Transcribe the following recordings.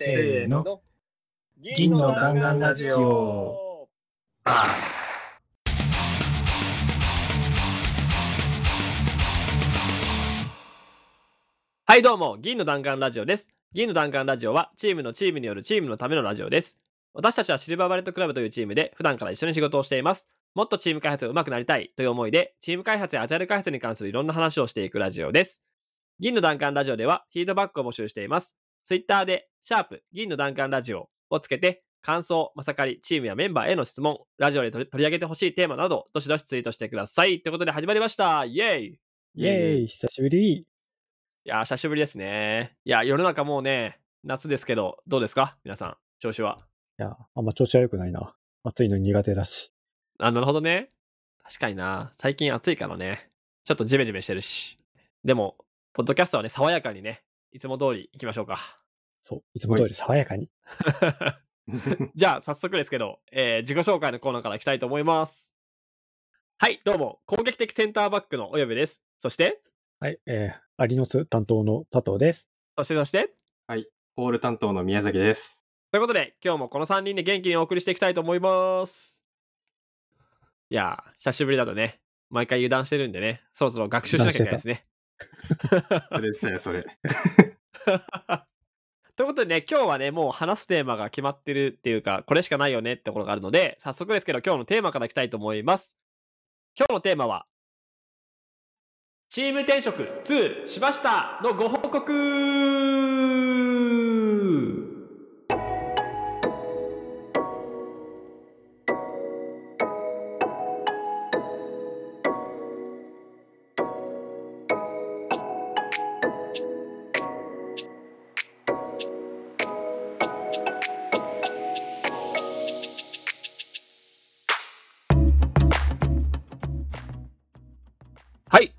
せーの。銀の弾丸ラジオ。はい、どうも、銀の弾丸ラジオです。銀の弾丸ラジオは、チームのチームによるチームのためのラジオです。私たちはシルバーバレットクラブというチームで、普段から一緒に仕事をしています。もっとチーム開発が上手くなりたいという思いで、チーム開発やアジャイル開発に関するいろんな話をしていくラジオです。銀の弾丸ラジオでは、フィードバックを募集しています。ツイッターで、シャープ、銀の弾丸ラジオをつけて、感想、まさかり、チームやメンバーへの質問、ラジオで取り上げてほしいテーマなど、どしどしツイートしてください。ということで始まりました。イェイイェーイ、久しぶり。いやー、久しぶりですね。いや、世の中もうね、夏ですけど、どうですか？皆さん、調子は？いや、あんま調子は良くないな。暑いの苦手だし。あ、なるほどね。確かにな。最近暑いからね。ちょっとジメジメしてるし。でも、ポッドキャストはね、爽やかにね、いつも通り行きましょうか。そう、いつも通り爽やかに。じゃあ、早速ですけど、えー自己紹介のコーナーからいきたいと思います。はい、どうも、攻撃的センターバックのおよべです。そして、はい、えー、アリノス担当の佐藤です。そして、そして、ホール担当の宮崎です。ということで、今日もこの3人で元気にお送りしていきたいと思います。いやー、久しぶりだとね、毎回油断してるんでね、そろそろ学習しなきゃいけないですね。それですよ、それ。ということでね、今日はね、もう話すテーマが決まってるっていうか、これしかないよねってところがあるので、早速ですけど、今日のテーマからいきたいと思います。今日のテーマは、チーム転職2しましたのご報告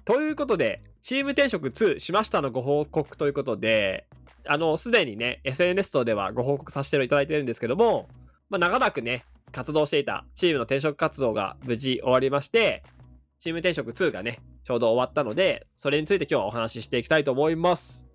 ということで、チーム転職2しましたのご報告ということで、あの、すでにね、SNS 等ではご報告させていただいてるんですけども、まあ、長らくね、活動していたチームの転職活動が無事終わりまして、チーム転職2がね、ちょうど終わったので、それについて今日はお話ししていきたいと思います。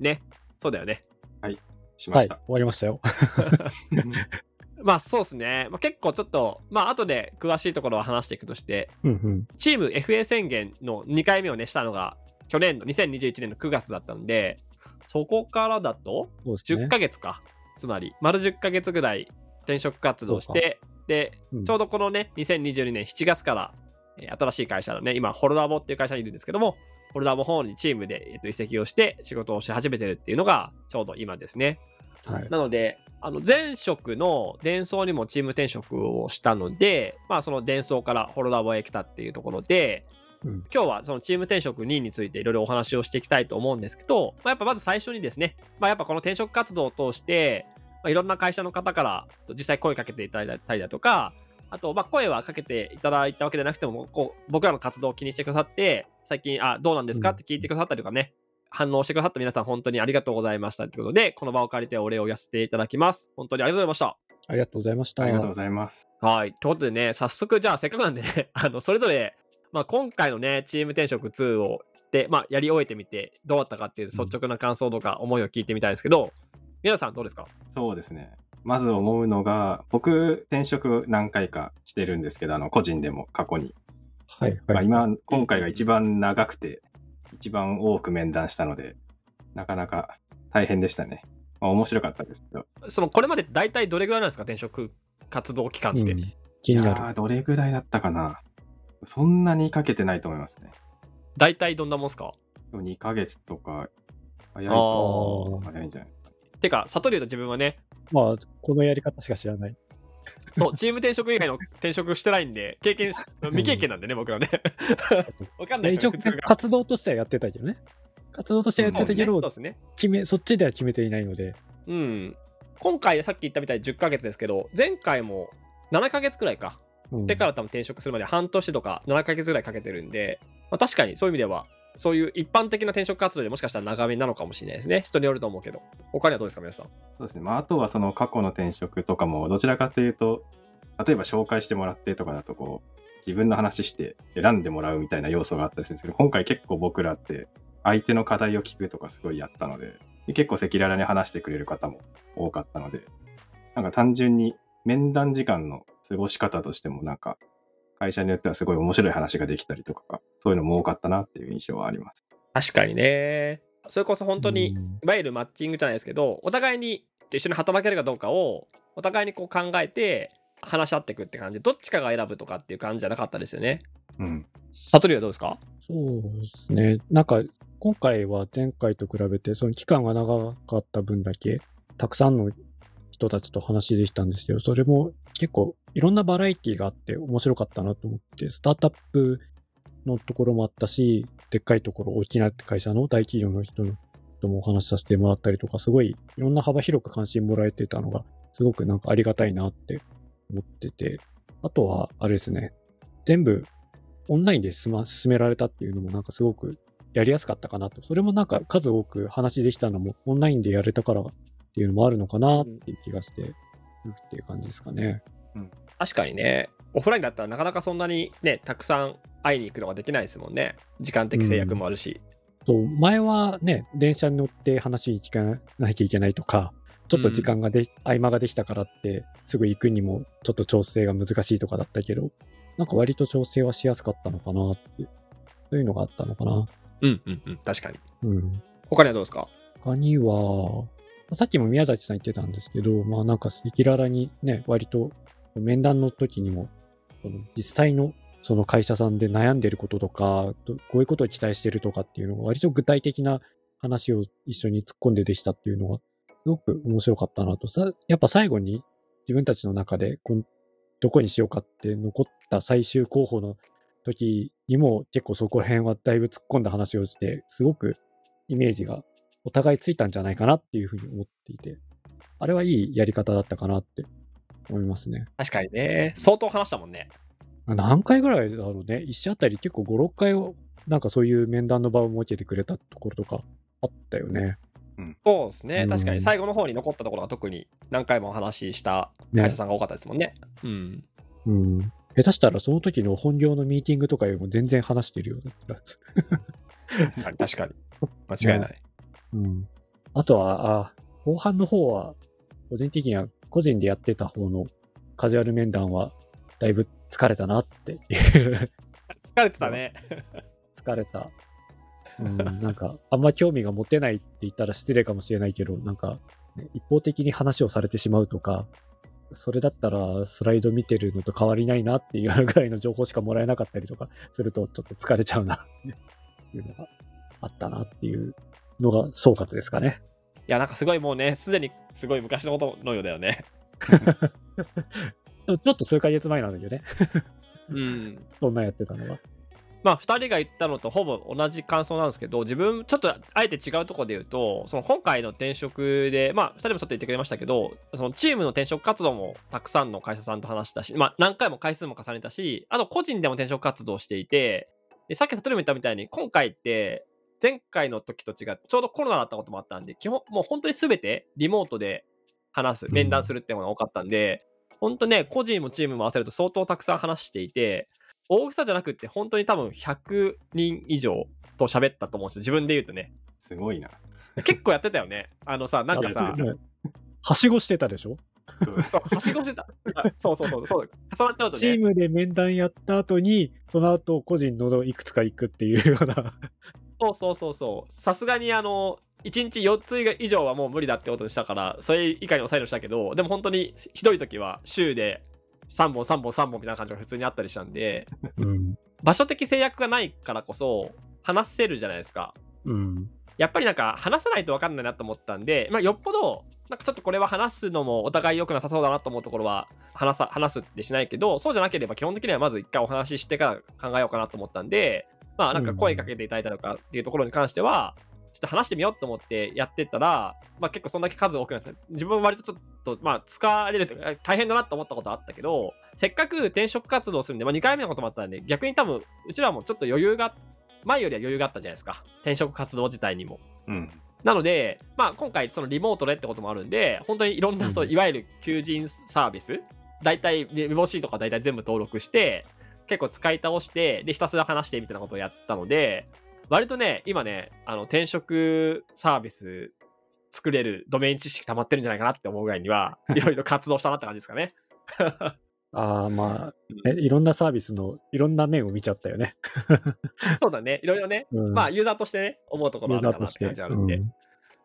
ね。そうだよね。はい、しました。終わりましたよ。まあそうですね。まあ、結構ちょっと、まあ後で詳しいところは話していくとして、うんうん。チーム FA 宣言の2回目をね、したのが、去年の2021年の9月だったんで、そこからだと、そうですね10。ヶ月か。つまり、丸10ヶ月ぐらい転職活動して、で、うんちょうどこのね、2022年7月から、えー新しい会社のね、今、ホルダーボっていう会社にいるんですけども、ホルダーボ方にチームで、えっと移籍をして仕事をし始めてるっていうのが、ちょうど今ですね。はい。なので、あの前職の伝送にもチーム転職をしたので、まあその伝送からホロラボへ来たっていうところで、うん。今日はそのチーム転職2についていろいろお話をしていきたいと思うんですけど、まあ、やっぱまず最初にですね、まあ、やっぱこの転職活動を通して、まあ、いろんな会社の方から実際声かけていただいたりだとか、あと、まあ、声はかけていただいたわけでなくても、こう僕らの活動を気にしてくださって、最近、あ、どうなんですか？うんって聞いてくださったりとかね、反応してくださった皆さん、本当にありがとうございましたということで、この場を借りてお礼を言わせていただきます。本当にありがとうございました。ありがとうございました。ありがとうございます。はい。ということでね、早速、じゃあ、せっかくなんでね、あの、それぞれ、まあ、今回のね、チーム転職2を、で、まあ、やり終えてみて、どうだったかっていう率直な感想とか思いを聞いてみたいですけど、皆さんどうですか？そうですね。まず思うのが、僕、転職何回かしてるんですけど、あの、個人でも過去に。はい、まあ、はい。今、今回が一番長くて、一番多く面談したので、なかなか大変でしたね。まあ、面白かったですけど。その、これまで大体どれぐらいなんですか転職活動期間って？うん、気になる。いやーどれぐらいだったかな。そんなにかけてないと思いますね。大体どんなもんすか？でも2ヶ月とか、早いあとー早いんじゃないてか、悟りと自分はね、まあ、このやり方しか知らない。そう、チーム転職以外の転職してないんで、経験し、未経験なんでね、僕らね。わかんない一応。活動としてはやってたけどね。活動としてはやってたけど、そうですね。決め、そっちでは決めていないので。うん。今回、さっき言ったみたいに10ヶ月ですけど、前回も7ヶ月くらいか。うんでから多分転職するまで半年とか7ヶ月ぐらいかけてるんで、まあ、確かにそういう意味では、そういう一般的な転職活動でもしかしたら長めなのかもしれないですね。人によると思うけど。他にはどうですか、皆さん？そうですね。まあ、あとはその過去の転職とかも、どちらかというと、例えば紹介してもらってとかだと、こう、自分の話して選んでもらうみたいな要素があったりするんですけど、今回結構僕らって、相手の課題を聞くとかすごいやったので、で結構赤裸々に話してくれる方も多かったので、なんか単純に面談時間の過ごし方としてもなんか会社によってはすごい面白い話ができたりとか、そういうのも多かったなっていう印象はあります。確かにね。それこそ本当に、うんいわゆるマッチングじゃないですけど、お互いに一緒に働けるかどうかを、お互いにこう考えて、話し合っていくって感じで、どっちかが選ぶとかっていう感じじゃなかったですよね。うん。悟りはどうですか？そうですね。なんか、今回は前回と比べて、その期間が長かった分だけ、たくさんの人たちと話できたんですけど、それも結構いろんなバラエティがあって面白かったなと思って、スタートアップのところもあったし、でっかいところ、大きな会社の大企業の人ともお話しさせてもらったりとか、すごいいろんな幅広く関心もらえてたのが、すごくなんかありがたいなって思ってて、あとは、あれですね、全部オンラインで進,、ま、進められたっていうのもなんかすごくやりやすかったかなと。それもなんか数多く話できたのもオンラインでやれたからっていうのもあるのかなっていう気がしてるっていう感じですかね。確かにね、オフラインだったらなかなかそんなにね、たくさん会いに行くのができないですもんね。時間的制約もあるし。そう前はね、電車に乗って話聞かなきゃいけないとか、ちょっと時間がで、合間ができたからって、すぐ行くにもちょっと調整が難しいとかだったけど、なんか割と調整はしやすかったのかなって、そういうのがあったのかな。うんうんうん、確かに。うん。他にはどうですか？他には、さっきも宮崎さん言ってたんですけど、まあなんか赤裸々にね、割と面談の時にも、その実際のその会社さんで悩んでることとか、こういうことを期待してるとかっていうのが割と具体的な話を一緒に突っ込んでできたっていうのが、すごく面白かったなと。さやっぱ最後に自分たちの中でこどこにしようかって残った最終候補の時にも結構そこら辺はだいぶ突っ込んだ話をして、すごくイメージがお互いついたんじゃないかなっていうふうに思っていて、あれはいいやり方だったかなって思いますね。確かにね。相当話したもんね。何回ぐらいだろうね。一社あたり結構5、6回を、なんかそういう面談の場を設けてくれたところとかあったよね。そうですね。うん確かに最後の方に残ったところが特に何回もお話しした会社さんが多かったですもんね。うん。うん。下手したらその時の本業のミーティングとかよりも全然話してるような気がす確かに。間違いない。うん。あとは、あ、後半の方は、個人的には個人でやってた方のカジュアル面談は、だいぶ疲れたなっていう疲れてたね。疲れた。うん、なんか、あんま興味が持てないって言ったら失礼かもしれないけど、なんか、ね一方的に話をされてしまうとか、それだったらスライド見てるのと変わりないなっていうぐらいの情報しかもらえなかったりとかすると、ちょっと疲れちゃうなっていうのがあったなっていうのが総括ですかね。いや、なんかすごいもうね、すでにすごい昔のことのようだよね。ちょっと数ヶ月前なんだけどね、うん。そんなんやってたのは。まあ、2人が言ったのとほぼ同じ感想なんですけど、自分、ちょっとあえて違うところで言うと、その今回の転職で、まあ、2人もちょっと言ってくれましたけど、そのチームの転職活動もたくさんの会社さんと話したし、まあ、何回も回数も重ねたし、あと個人でも転職活動をしていて、でさっき悟りも言ったみたいに、今回って、前回の時と違って、ちょうどコロナだったこともあったんで、基本、もう本当に全てリモートで話す、面談するっていうのが多かったんで、本当ね、個人もチームも合わせると相当たくさん話していて、大きさじゃなくって本当に多分100人以上と喋ったと思うんですよ。自分で言うとね。すごいな。結構やってたよね。あのさ、なんかさ、ね はしごしてたでしょ？そう、はしごしてた。あそうそうそう、そう、重なっちゃうとね。チームで面談やった後に、その後個人のいくつか行くっていうような。そうそうそうそう。さすがにあの、1日4つ以上はもう無理だってことにしたから、それ以下に抑えるしたけど、でも本当にひどい時は週で3本3本3本みたいな感じが普通にあったりしたんで、うん。場所的制約がないからこそ話せるじゃないですか。うん。やっぱりなんか話さないと分かんないなと思ったんで、まあ、よっぽどなんかちょっとこれは話すのもお互い良くなさそうだなと思うところは話さ話すってしないけどそうじゃなければ基本的にはまず一回お話ししてから考えようかなと思ったんでまあなんか声かけていただいたりとかっていうところに関してはちょっと話してみようと思ってやってったら、まあ、結構そんだけ数多くなって自分割とちょっとまあ疲れるというか大変だなと思ったことあったけどせっかく転職活動するんで、まあ、2回目のこともあったんで逆に多分うちらもちょっと余裕が前よりは余裕があったじゃないですか転職活動自体にも。うん。なので、まあ、今回、そのリモートでってこともあるんで、本当にいろんな、うんそういわゆる求人サービス、大体、メモシートとか大体全部登録して、結構使い倒して、で、ひたすら話してみたいなことをやったので、割とね、今ね、あの転職サービス作れるドメイン知識溜まってるんじゃないかなって思うぐらいには、いろいろ活動したなって感じですかね。ああ、まあ、えいろんなサービスのいろんな面を見ちゃったよね。そうだね。いろいろね、うんまあ、ユーザーとしてね、思うところあるかなって感じあるんで、うん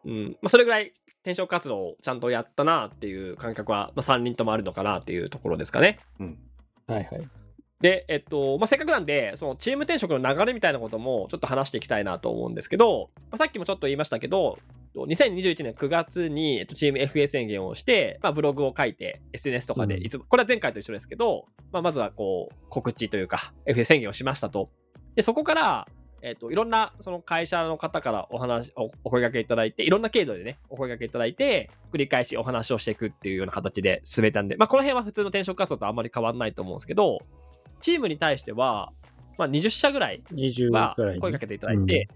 うんまあ、それぐらい転職活動をちゃんとやったなっていう感覚は、まあ、3人ともあるのかなっていうところですかね。うん。はいはい。で、えっと、まあ、せっかくなんで、そのチーム転職の流れみたいなこともちょっと話していきたいなと思うんですけど、まあ、さっきもちょっと言いましたけど、2021年9月に、えっと、チーム FA 宣言をして、まあ、ブログを書いて、SNS とかでうんいつも、これは前回と一緒ですけど、まあ、まずはこう、告知というか、FA 宣言をしましたと。で、そこから、えっと、いろんなその会社の方からお話お、お声掛けいただいて、いろんな経度でね、お声掛けいただいて、繰り返しお話をしていくっていうような形で進めたんで、まあ、この辺は普通の転職活動とあんまり変わらないと思うんですけど、チームに対しては、まあ、20社ぐらい20は声かけていただいて、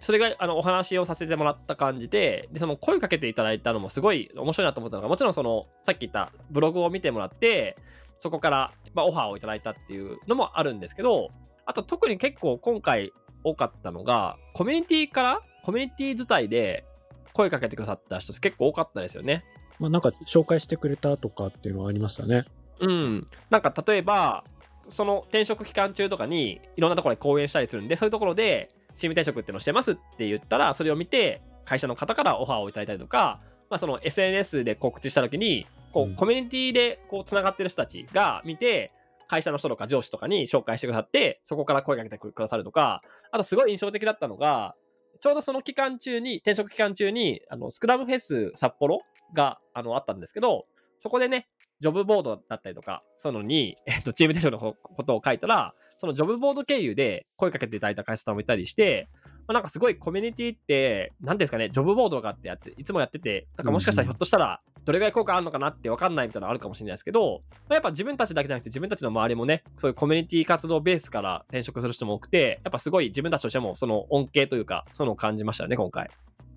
それがあのお話をさせてもらった感じででその声かけていただいたのもすごい面白いなと思ったのがもちろんそのさっき言ったブログを見てもらってそこから、まあ、オファーをいただいたっていうのもあるんですけどあと特に結構今回多かったのがコミュニティからコミュニティ自体で声かけてくださった人結構多かったですよね。まあ、なんか紹介してくれたとかっていうのはありましたね。うん、なんか例えばその転職期間中とかにいろんなところで講演したりするんでそういうところでチーム転職ってのをしてますって言ったらそれを見て会社の方からオファーをいただいたりとか、まあ、その SNS で告知した時にこうん。うコミュニティでこうつながってる人たちが見て会社の人とか上司とかに紹介してくださってそこから声かけてくださるとかあとすごい印象的だったのがちょうどその期間中に転職期間中にあのスクラムフェス札幌があのあったんですけどそこでねジョブボードだったりとか、そういうのに、えっと、チーム転職のことを書いたら、そのジョブボード経由で声かけていただいた会社さんもいたりして、まあ、なんかすごいコミュニティって、なんですかね、ジョブボードとかってやって、いつもやってて、なんかもしかしたらひょっとしたら、どれぐらい効果あるのかなって分かんないみたいなのあるかもしれないですけど、まあやっぱ自分たちだけじゃなくて自分たちの周りもね、そういうコミュニティ活動ベースから転職する人も多くて、やっぱすごい自分たちとしてもその恩恵というか、そういうのを感じましたよね、今回。い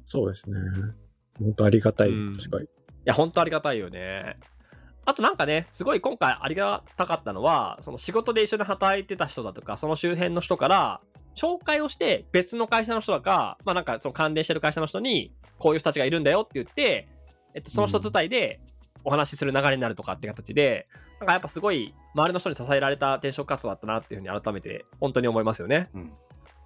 そうですね。本当ありがたい。うん確かに。や、本当ありがたいよね。あとなんかね、すごい今回ありがたかったのは、その仕事で一緒に働いてた人だとか、その周辺の人から、紹介をして別の会社の人とか、まあなんかその関連してる会社の人に、こういう人たちがいるんだよって言って、えっと、その人自体でお話しする流れになるとかって形で、なんかやっぱすごい周りの人に支えられた転職活動だったなっていうふうに改めて本当に思いますよね。うん。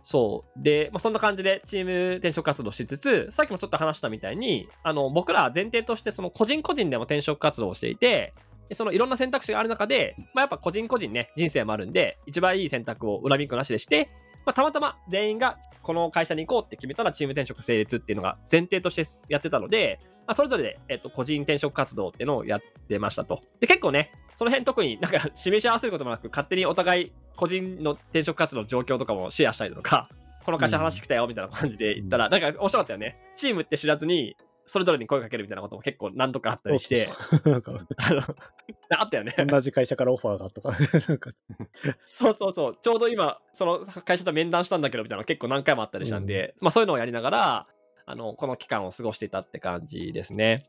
そう。で、まあ、そんな感じでチーム転職活動しつつ、さっきもちょっと話したみたいに、あの、僕らは前提として、その個人個人でも転職活動をしていて、そのいろんな選択肢がある中で、まあ、やっぱ個人個人ね、人生もあるんで、一番いい選択を恨みっこなしでして、まあ、たまたま全員がこの会社に行こうって決めたらチーム転職成立っていうのが前提としてやってたので、まあ、それぞれで、えっと、個人転職活動っていうのをやってましたと。で、結構ね、その辺特になんか 示し合わせることもなく、勝手にお互い個人の転職活動の状況とかもシェアしたりとか、この会社話してきたよみたいな感じで言ったら、なんか面白かったよね。チームって知らずに、それぞれに声かけるみたいなことも結構何度かあったりして、なんか、あの、あったよね。同じ会社からオファーがとか、なんか、そうそうそう。ちょうど今、その会社と面談したんだけどみたいなの結構何回もあったりしたんで、まあそういうのをやりながら、あの、この期間を過ごしてたって感じですね。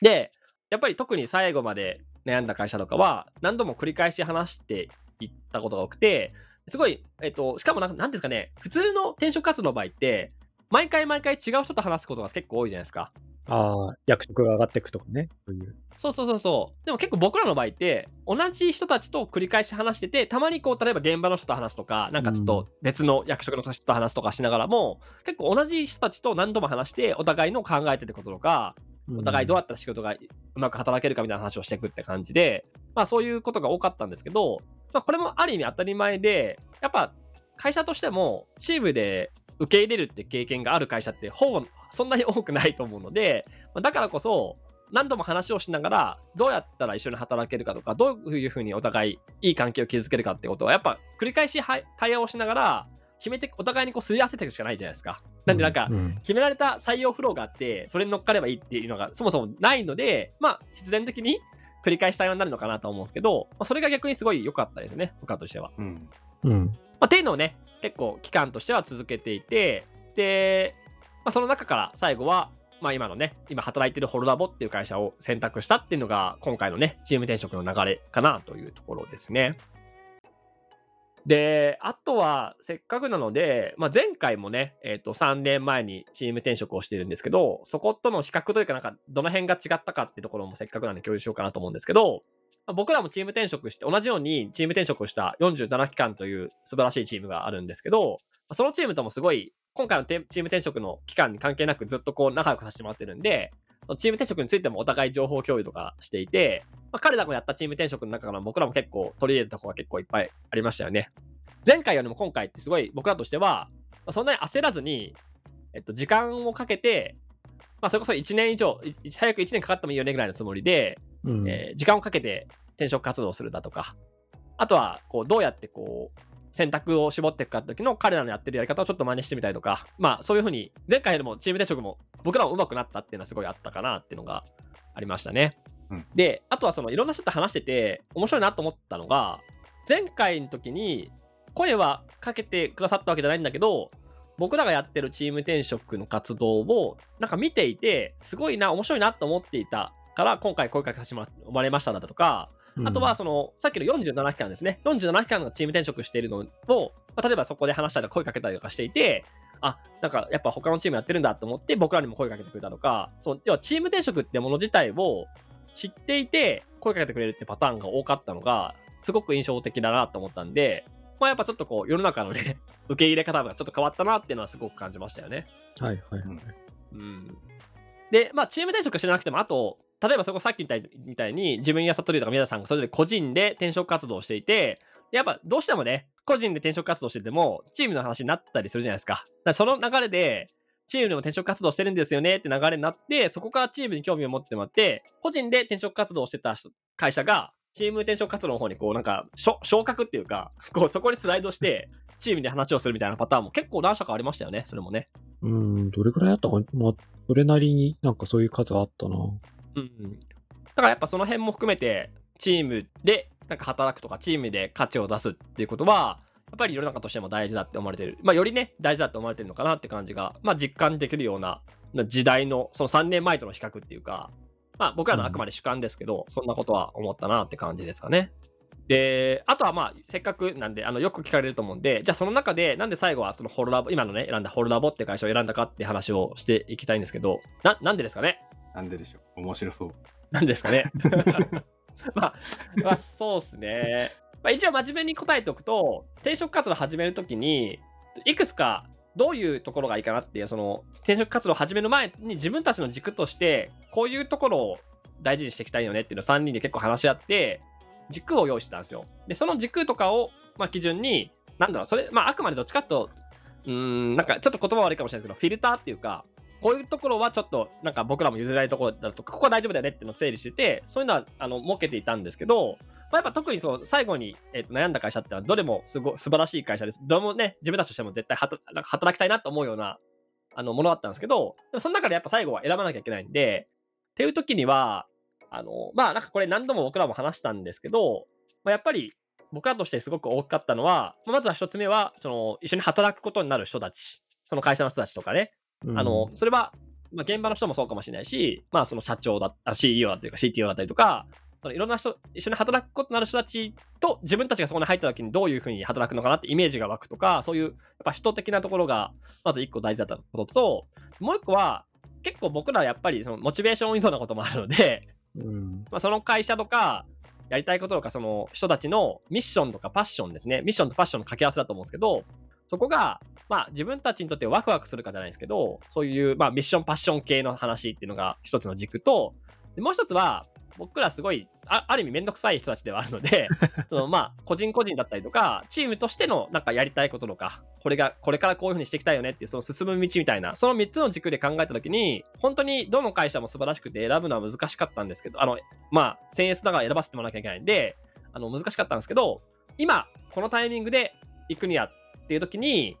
で、やっぱり特に最後まで悩んだ会社とかは、何度も繰り返し話していったことが多くて、すごい、えっと、しかもなんか、なんですかね、普通の転職活動の場合って、毎回毎回違う人と話すことが結構多いじゃないですか。ああ、役職が上がっていくとかね。そういう。そうそうそうそう。でも結構僕らの場合って、同じ人たちと繰り返し話してて、たまにこう、例えば現場の人と話すとか、なんかちょっと別の役職の人と話すとかしながらも、結構同じ人たちと何度も話して、お互いの考えてることとか、お互いどうやったら仕事がうまく働けるかみたいな話をしていくって感じで、まあそういうことが多かったんですけど、まあこれもある意味当たり前で、やっぱ会社としてもチームで受け入れるって経験がある会社ってほぼそんなに多くないと思うので、まあだからこそ何度も話をしながらどうやったら一緒に働けるかとか、どういうふうにお互いいい関係を築けるかってことは、やっぱ繰り返しは対話をしながら決めて、お互いにこうすり合わせていくしかないじゃないですか。なんでなんか、うん決められた採用フローがあって、それに乗っかればいいっていうのがそもそもないので、まあ、必然的に繰り返し対話になるのかなと思うんですけど、まあ、それが逆にすごい良かったですね、僕らとしては。うん。うん。まあ、っていうのをね、結構期間としては続けていて、で、まあ、その中から最後は、まあ、今のね、今働いてるホルラボっていう会社を選択したっていうのが、今回のね、チーム転職の流れかなというところですね。で、あとは、せっかくなので、まあ、前回もね、えっ、と、3年前にチーム転職をしてるんですけど、そことの比較というか、なんか、どの辺が違ったかってところもせっかくなんで共有しようかなと思うんですけど、僕らもチーム転職して、同じようにチーム転職をした47期間という素晴らしいチームがあるんですけど、そのチームともすごい、今回のチーム転職の期間に関係なくずっとこう仲良くさせてもらってるんで、チーム転職についてもお互い情報共有とかしていて、まあ、彼らもやったチーム転職の中から僕らも結構取り入れたところが結構いっぱいありましたよね。前回よりも今回ってすごい僕らとしては、そんなに焦らずに、えっと、時間をかけて、まあ、それこそ1年以上、い最悪1年かかってもいいよねぐらいのつもりで、うん。えー時間をかけて転職活動をするだとか、あとは、こう、どうやってこう、選択を絞っていくか時の彼らのやってるやり方をちょっと真似してみたりとか、まあそういうふうに、前回よりもチーム転職も僕らも上手くなったっていうのはすごいあったかなっていうのがありましたね。うん。で、あとはそのいろんな人と話してて面白いなと思ったのが、前回の時に声はかけてくださったわけじゃないんだけど、僕らがやってるチーム転職の活動をなんか見ていて、すごいな、面白いなと思っていたから、今回声かけさせてもらわれましただとか、あとは、その、さっきの47期間ですね。47期間のチーム転職しているのを、まあ例えばそこで話したり声かけたりとかしていて、あ、なんかやっぱ他のチームやってるんだと思って僕らにも声かけてくれたとか、そう要はチーム転職ってもの自体を知っていて声かけてくれるってパターンが多かったのが、すごく印象的だなと思ったんで、まあやっぱちょっとこう世の中のね、受け入れ方がちょっと変わったなっていうのはすごく感じましたよね。はいはいはい。うんで、まあ、チーム転職しなくても、あと、例えばそこさっきみたいみたいに、自分や悟りとか宮田さんがそれぞれ個人で転職活動をしていて、やっぱどうしてもね、個人で転職活動してても、チームの話になったりするじゃないですか。だからその流れで、チームでも転職活動してるんですよねって流れになって、そこからチームに興味を持ってもらって、個人で転職活動をしてた会社が、チーム転職活動の方にこうなんか、昇格っていうか、こうそこにスライドして、チームで話をするみたいなパターンも結構何社かありましたよね、それもね。うん、どれくらいあったかまあ、それなりになんかそういう数あったな。うん。だからやっぱその辺も含めて、チームでなんか働くとか、チームで価値を出すっていうことは、やっぱり世の中としても大事だって思われてる。まあ、よりね、大事だって思われてるのかなって感じが、まあ、実感できるような時代の、その3年前との比較っていうか、まあ、僕らのあくまで主観ですけど、そんなことは思ったなって感じですかね。で、あとはまあ、せっかくなんで、あの、よく聞かれると思うんで、じゃあその中で、なんで最後はそのホルラボ、今のね、選んだホルラボって会社を選んだかって話をしていきたいんですけど、な、なんでですかね？なんででしょう？面白そう。なんですかね。まあ、まあ、そうですね。まあ、一応真面目に答えておくと、転職活動始めるときに、いくつかどういうところがいいかなっていう、その転職活動を始める前に自分たちの軸として、こういうところを大事にしていきたいよねっていうのを3人で結構話し合って、軸を用意してたんですよ。で、その軸とかを、まあ、基準に、なんだろう、それ、まあ、あくまでどっちかというん、なんかちょっと言葉悪いかもしれないですけど、フィルターっていうか、こういうところはちょっとなんか僕らも譲れないところだと、ここは大丈夫だよねっていうのを整理してて、そういうのはあの設けていたんですけど、まあ、やっぱ特にそう最後に、えーと悩んだ会社ってのはどれもすご素晴らしい会社です。どれもね、自分たちとしても絶対働きたいなと思うようなあのものだったんですけど、でもその中でやっぱ最後は選ばなきゃいけないんで、っていう時には、あの、まあなんかこれ何度も僕らも話したんですけど、まあ、やっぱり僕らとしてすごく大きかったのは、まずは一つ目は、その一緒に働くことになる人たち、その会社の人たちとかね、あの、それは、まあ、現場の人もそうかもしれないし、まあ、その社長だあ CEO だったりとか CTO だったりとか、そのいろんな人、一緒に働くことになる人たちと自分たちがそこに入った時にどういうふうに働くのかなってイメージが湧くとか、そういうやっぱ人的なところがまず一個大事だったことと、もう一個は結構僕らはやっぱりそのモチベーション依存なこともあるので、うん。まあ、その会社とか、やりたいこととか、その人たちのミッションとかパッションですね。ミッションとパッションの掛け合わせだと思うんですけど、そこが、まあ自分たちにとってワクワクするかじゃないですけど、そういう、まあミッションパッション系の話っていうのが一つの軸と、でもう一つは、僕らすごい、あある意味めんどくさい人たちではあるので、そのまあ個人個人だったりとか、チームとしてのなんかやりたいこととか、これが、これからこういうふうにしていきたいよねっていう、その進む道みたいな、その3つの軸で考えたときに、本当にどの会社も素晴らしくて選ぶのは難しかったんですけど、あの、まあ、1000S だから選ばせてもらわなきゃいけないんで、あの、難しかったんですけど、今、このタイミングで行くにはっていう時に、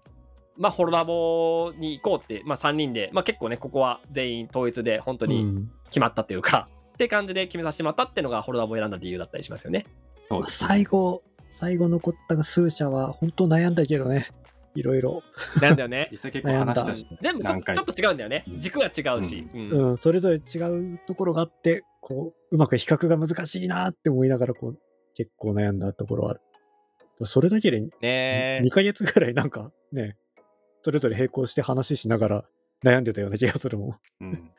まあ、ホロラボに行こうって、まあ、3人で、まあ、結構ね、ここは全員統一で本当にうん決まったというか、って感じで決めさせてもらったっていうのが、ホロラボを選んだ理由だったりしますよね。そね最後、最後残ったが数社は本当悩んだけどね。いろいろ。なんだよね。実際結構話したし、全部ちょちょっと違うんだよねう。ん軸が違うし。うんうん、それぞれ違うところがあって、こう、うまく比較が難しいなって思いながら、こう、結構悩んだところはある。それだけでねえ2ヶ月ぐらいなんかね、それぞれ並行して話しながら悩んでたような気がするもうん。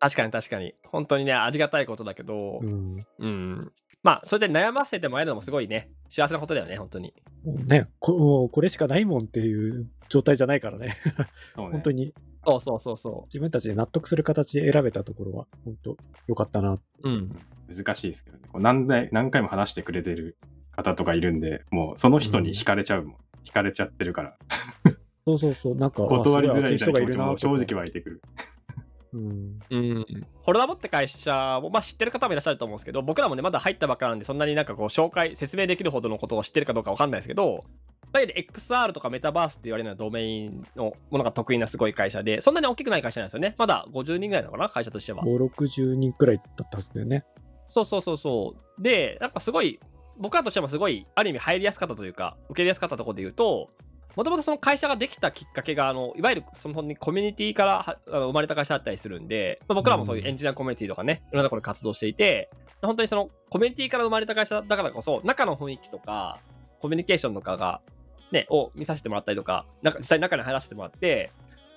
確かに確かに。本当にね、ありがたいことだけど、ん。うん。うん。まあ、それで悩ませてもらえるのもすごいね、幸せなことだよね、本当に。もうねこ、もうこれしかないもんっていう状態じゃないからね。そうね。本当にそうそうそうそ自分たちで納得する形で選べたところは、本当良かったな。う。うん。難しいですけどね。こう何回何回も話してくれてる方とかいるんで、もうその人に惹かれちゃうもん。惹かれちゃってるから、そうそうそう、なんか、あ断りづらい人がいるなたいな気持ちも正直湧いてくる。うん。うん。ホロラボって会社を、まあ、知ってる方もいらっしゃると思うんですけど、僕らもね、まだ入ったばっかなんで、そんなになんかこう、紹介、説明できるほどのことを知ってるかどうかわかんないですけど、いわゆる XR とかメタバースって言われるようなドメインのものが得意なすごい会社で、そんなに大きくない会社なんですよね。まだ50人ぐらいなのかな、会社としては。5、60人くらいだったはずだよね。そうそうそうそう。で、なんかすごい、僕らとしてもすごい、ある意味入りやすかったというか、受け入れやすかったところで言うと、もともとその会社ができたきっかけが、あのいわゆるその本当にコミュニティから生まれた会社だったりするんで、まあ、僕らもそういうエンジニアコミュニティとかね、いろんなところで活動していて、本当にそのコミュニティから生まれた会社だからこそ、中の雰囲気とか、コミュニケーションとかが、ね、を見させてもらったりとか、なんか実際中に入らせてもらって、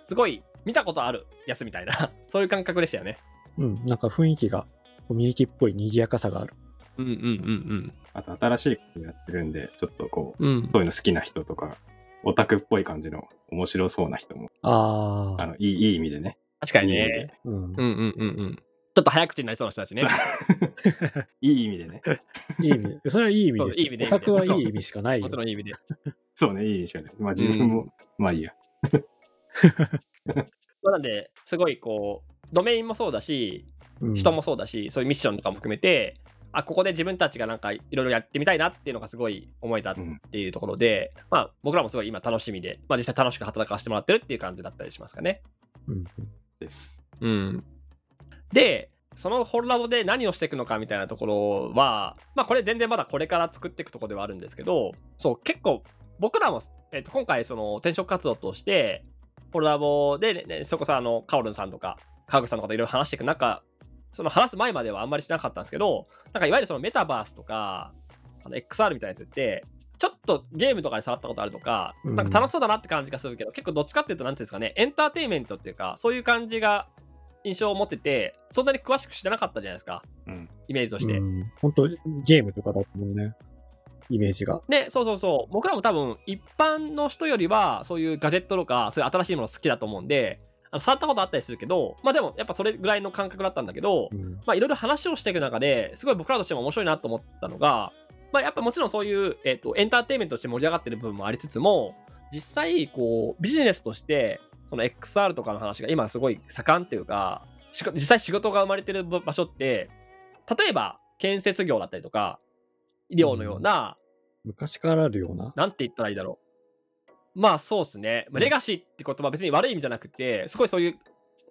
すごい見たことあるやつみたいな、そういう感覚でしたよね。うん。なんか雰囲気が、コミュニティっぽい賑やかさがある。うんうんうんあと新しいことやってるんで、ちょっとこう、うん。うんそういうの好きな人とか、オタクっぽい感じの面白そうな人も、ああ。あの、いいいい意味でね。確かにいい意味ねで。うん。うんうんうんうん。ちょっと早口になりそうな人たちね。いい意味でね。いい意味。それはいい意味です。いい意味でオタクはいい意味しかないいい意味で。そうね、いい意味しかない。まあ自分も、まあいいや。まあなんで、すごいこう、ドメインもそうだし、うん人もそうだし、そういうミッションとかも含めて、あ、ここで自分たちがなんかいろいろやってみたいなっていうのがすごい思えたっうんていうところで、まあ僕らもすごい今楽しみで、まあ実際楽しく働かせてもらってるっていう感じだったりしますかね。うんです。うん。で、そのホルラボで何をしていくのかみたいなところは、まあこれ全然まだこれから作っていくところではあるんですけど、そう、結構僕らも、えっと今回その転職活動として、ホルラボで、ねねそこさ、あの、カオルンさんとか、川口さんとかといろいろ話していく中、その話す前まではあんまりしなかったんですけど、なんかいわゆるそのメタバースとか、あの XR みたいなやつって、ちょっとゲームとかで触ったことあるとか、うんなんか楽しそうだなって感じがするけど、結構どっちかっていうと、なんていうんですかね、エンターテインメントっていうか、そういう感じが印象を持ってて、そんなに詳しく知らなかったじゃないですか、うん。イメージとして。うん本当ゲームとかだったもんね。イメージが。で、そうそうそう、僕らも多分、一般の人よりは、そういうガジェットとか、そういう新しいもの好きだと思うんで、あの触ったことあったりするけど、まあでも、やっぱそれぐらいの感覚だったんだけど、うんまあいろいろ話をしていく中ですごい僕らとしても面白いなと思ったのが、まあやっぱもちろんそういう、えっとエンターテインメントとして盛り上がってる部分もありつつも、実際こうビジネスとしてその XR とかの話が今すごい盛んっていうか、し実際仕事が生まれてる場所って、例えば建設業だったりとか、医療のような、昔からあるような。なんて言ったらいいだろう。まあそうですね。まあレガシーって言葉は別に悪い意味じゃなくて、すごいそういう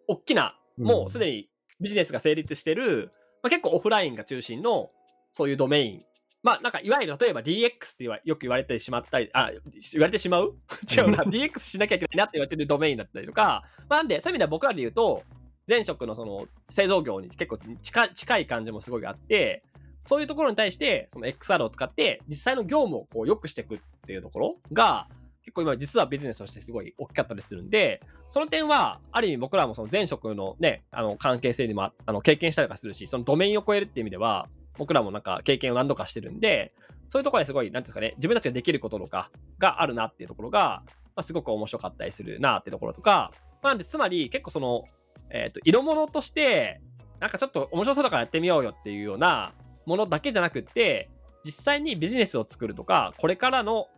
大きな、もうすでにビジネスが成立してる、まあ、結構オフラインが中心のそういうドメイン。まあなんかいわゆる例えば DX ってよく言われてしまったり、あ、言われてしまう？違うな。DX しなきゃいけないなって言われてるドメインだったりとか、まあ、なんでそういう意味では僕らで言うと、前職のその製造業に結構近い近い感じもすごいあって、そういうところに対して、その XR を使って、実際の業務をこう良くしていくっていうところが、結構今実はビジネスとしてすごい大きかったりするんで、その点は、ある意味僕らもその前職のね、あの関係性にもあの経験したりとかするし、そのドメインを超えるっていう意味では、僕らもなんか経験を何度かしてるんで、そういうところですごい、なんですかね、自分たちができることとかがあるなっていうところが、まあ、すごく面白かったりするなっていうところとか、まあ、でつまり結構その、えっ、と、色物として、なんかちょっと面白そうだからやってみようよっていうようなものだけじゃなくって、実際にビジネスを作るとか、これからの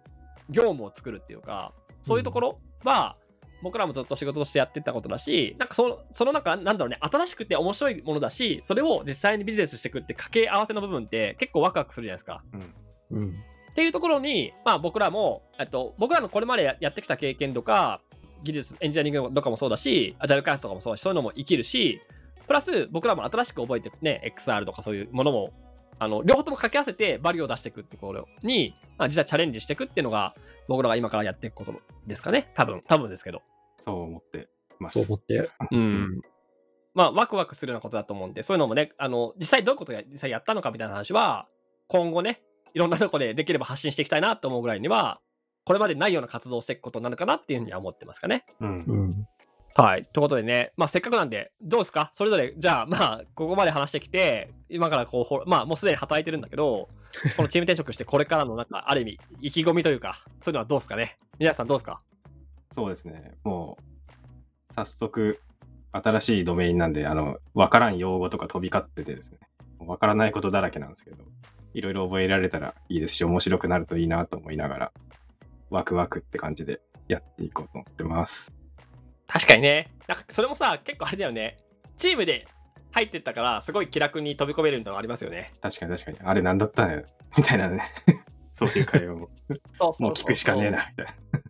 業務を作るっていうか、そういうところは、僕らもずっと仕事としてやってたことだし、なんかその、その中、なんだろうね、新しくて面白いものだし、それを実際にビジネスしていくって掛け合わせの部分って結構ワクワクするじゃないですか。うん。うん。っていうところに、まあ、僕らも、えっと、僕らのこれまでややってきた経験とか、技術、エンジニアリングとかもそうだし、アジャイル開発とかもそうだし、そういうのも生きるし、プラス僕らも新しく覚えてね、XR とかそういうものも、あの両方とも掛け合わせてバリューを出していくってところに、まあ、実はチャレンジしていくっていうのが、僕らが今からやっていくことですかね。多分、多分ですけど。そう思ってまそうす。思って。うん。まあ、ワクワクするようなことだと思うんで、そういうのもね、あの、実際どういうことをや実際やったのかみたいな話は、今後ね、いろんなとこでできれば発信していきたいなと思うぐらいには、これまでないような活動をしていくことになるかなっていうふうには思ってますかね。うんう。ん。はい。ということでね、まあせっかくなんで、どうですか？それぞれ、じゃあまあ、ここまで話してきて、今からこう、まあもうすでに働いてるんだけど、このチーム転職してこれからのなんか、ある意味、意気込みというか、そういうのはどうですかね？皆さんどうですか？そうですね。もう、早速、新しいドメインなんで、あの、わからん用語とか飛び交っててですね、わからないことだらけなんですけど、いろいろ覚えられたらいいですし、面白くなるといいなと思いながら、ワクワクって感じでやっていこうと思ってます。確かにね。なんかそれもさ、結構あれだよね。チームで入ってったから、すごい気楽に飛び込めるみたいなのありますよね。確かに確かに。あれ何だったんや、みたいなね。そういう会話も、そうそうそうもう聞くしかねえな、みたいな。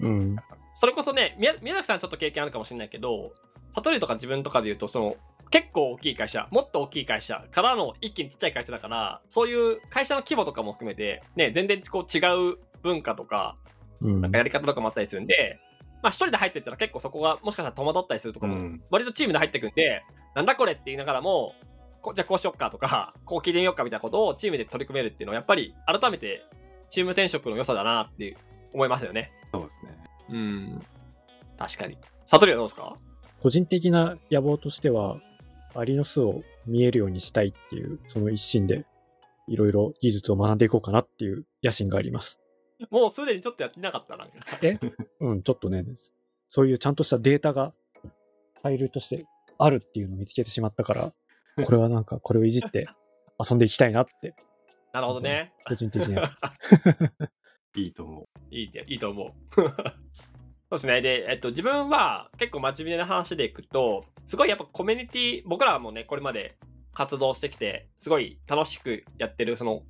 うん。それこそね、宮宮崎さんちょっと経験あるかもしれないけど、悟りとか自分とかで言うと、その、結構大きい会社、もっと大きい会社からの一気にちっちゃい会社だから、そういう会社の規模とかも含めて、ね、全然こう違う文化とか、うんなんかやり方とかもあったりするんで、まあ一人で入ってったら結構そこがもしかしたら戸惑ったりするとかも、うん。割とチームで入ってくんで、なんだこれって言いながらも、こじゃあこうしよっかとか、こう聞いてみようかみたいなことをチームで取り組めるっていうのは、やっぱり改めてチーム転職の良さだなって思いますよね。そうですね。うん。確かに。悟りはどうですか？個人的な野望としては、アリの巣を見えるようにしたいっていう、その一心で、いろいろ技術を学んでいこうかなっていう野心があります。もうすでにちょっとやってなかったな。え？うん、ちょっとね、そういうちゃんとしたデータがファイルとしてあるっていうのを見つけてしまったから、これはなんかこれをいじって遊んでいきたいなって、なるほどね。個人的には。いいと思う。いいいいと思う。そうですね。で、えっと、自分は結構真面目な話でいくと、すごいやっぱコミュニティ、僕らもね、これまで活動してきて、すごい楽しくやってるその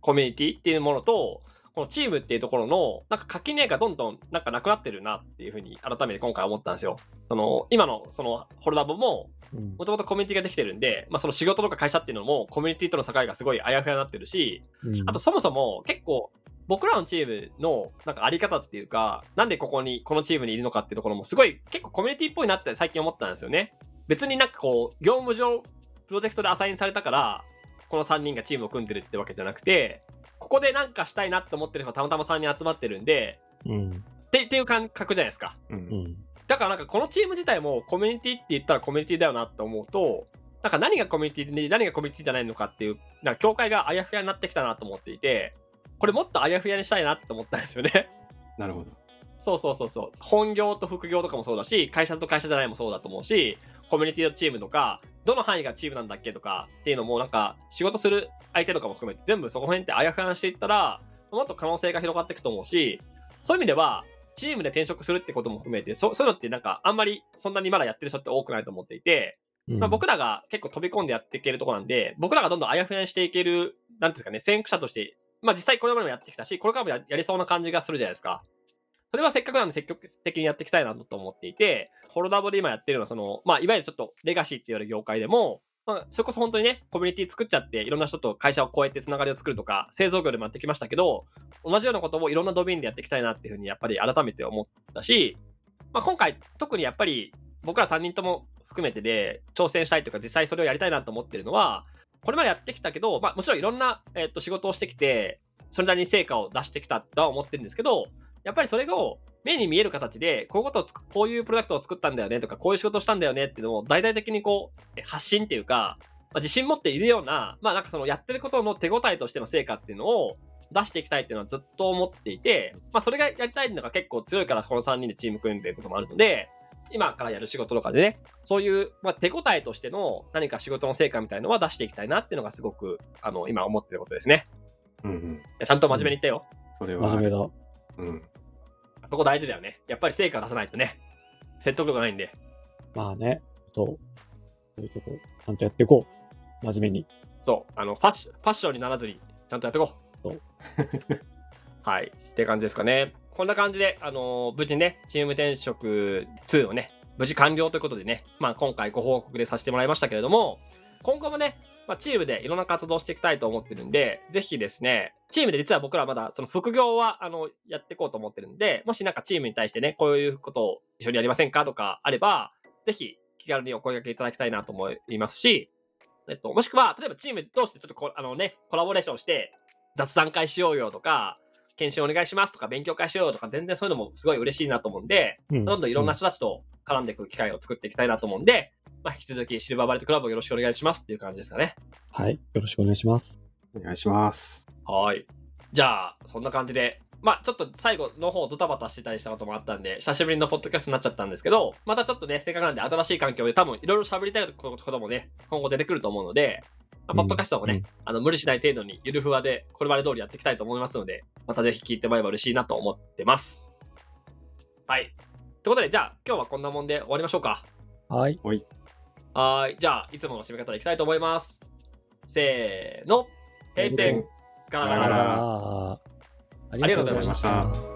コミュニティっていうものと、このチームっていうところの、なんか垣根がどんどんなんかなくなってるなっていうふうに改めて今回思ったんですよ。その、今のそのホルダボも、うんもともとコミュニティができてるんで、まあその仕事とか会社っていうのもコミュニティとの境がすごいあやふやになってるし、うんあとそもそも結構僕らのチームのなんかあり方っていうか、なんでここに、このチームにいるのかっていうところもすごい結構コミュニティっぽいなって最近思ったんですよね。別になんかこう、業務上プロジェクトでアサインされたから、この3人がチームを組んでるってわけじゃなくて、ここでなんかしたいなって思ってる人がたまたま3人集まってるんで、うん。ってっていう感覚じゃないですか。うん。うん。だからなんかこのチーム自体もコミュニティって言ったらコミュニティだよなって思うと、なんか何がコミュニティで何がコミュニティじゃないのかっていう、なんか境界があやふやになってきたなと思っていて、これもっとあやふやにしたいなって思ったんですよね。なるほど。そうそうそうそう。本業と副業とかもそうだし、会社と会社じゃないもそうだと思うし、コミュニティのチームとか、どの範囲がチームなんだっけとかっていうのも、なんか仕事する相手とかも含めて全部そこら辺ってあやふやにしていったら、もっと可能性が広がっていくと思うし、そういう意味では、チームで転職するってことも含めて、そそういうのってなんかあんまりそんなにまだやってる人って多くないと思っていて、うんまあ、僕らが結構飛び込んでやっていけるところなんで、僕らがどんどんあやふやにしていける、なんていうんですかね、先駆者として、まあ実際これまでもやってきたし、これからもややりそうな感じがするじゃないですか。それはせっかくなんで積極的にやっていきたいなと思っていて、ホルダーボで今やってるのは、その、まあいわゆるちょっとレガシーって言われる業界でも、まあ、それこそ本当にね、コミュニティ作っちゃって、いろんな人と会社を超えてつながりを作るとか、製造業でもやってきましたけど、同じようなことをいろんなドメインでやっていきたいなっていうふうに、やっぱり改めて思ったし、まあ、今回、特にやっぱり僕ら3人とも含めてで挑戦したいというか、実際それをやりたいなと思ってるのは、これまでやってきたけど、まあ、もちろんいろんな、えっと仕事をしてきて、それなりに成果を出してきたとは思ってるんですけど、やっぱりそれを目に見える形で、こういうことをつく、こういうプロダクトを作ったんだよねとか、こういう仕事をしたんだよねっていうのを大々的にこう、発信っていうか、まあ、自信持っているような、まあなんかそのやってることの手応えとしての成果っていうのを出していきたいっていうのはずっと思っていて、まあそれがやりたいのが結構強いからこの3人でチーム組んでることもあるので、今からやる仕事とかでね、そういう、まあ、手応えとしての何か仕事の成果みたいのは出していきたいなっていうのがすごく、あの、今思ってることですね。うんうん。ちゃんと真面目に言ったよ。それは。真面目だ。うん。そこ大事だよね。やっぱり成果出さないとね、説得力ないんで。まあね、そう。そういうとこ、ちゃんとやっていこう。真面目に。そう、あの、ファッシファッションにならずに、ちゃんとやっていこう。そう はい。って感じですかね。こんな感じで、あのー無事にね、チーム転職2をね、無事完了ということでね、まあ今回ご報告でさせてもらいましたけれども、今後もね、まあ、チームでいろんな活動していきたいと思ってるんで、ぜひですね、チームで実は僕らまだその副業はあのやっていこうと思ってるんで、もしなんかチームに対してね、こういうことを一緒にやりませんかとかあれば、ぜひ気軽にお声掛けいただきたいなと思いますし、えっと、もしくは、例えばチーム同士でちょっとこあのね、コラボレーションして、雑談会しようよとか、研修お願いしますとか、勉強会しようよとか、全然そういうのもすごい嬉しいなと思うんで、うんどんどんいろんな人たちと絡んでいく機会を作っていきたいなと思うんで、まあ、引き続きシルバーバレットクラブをよろしくお願いしますっていう感じですかね。はい。よろしくお願いします。お願いします。はい。じゃあ、そんな感じで、まあちょっと最後の方ドタバタしてたりしたこともあったんで、久しぶりのポッドキャストになっちゃったんですけど、またちょっとね、せっかくなんで新しい環境で多分いろいろ喋りたいこともね、今後出てくると思うので、まあポッドキャストもね、うんあの無理しない程度にゆるふわでこれまで通りやっていきたいと思いますので、またぜひ聞いてもらえば嬉しいなと思ってます。はい。ということで、じゃあ今日はこんなもんで終わりましょうか。はい。おい。はーい。じゃあ、いつもの締め方でいきたいと思います。せーの。閉店。ガラガラガラ。あありがとうございました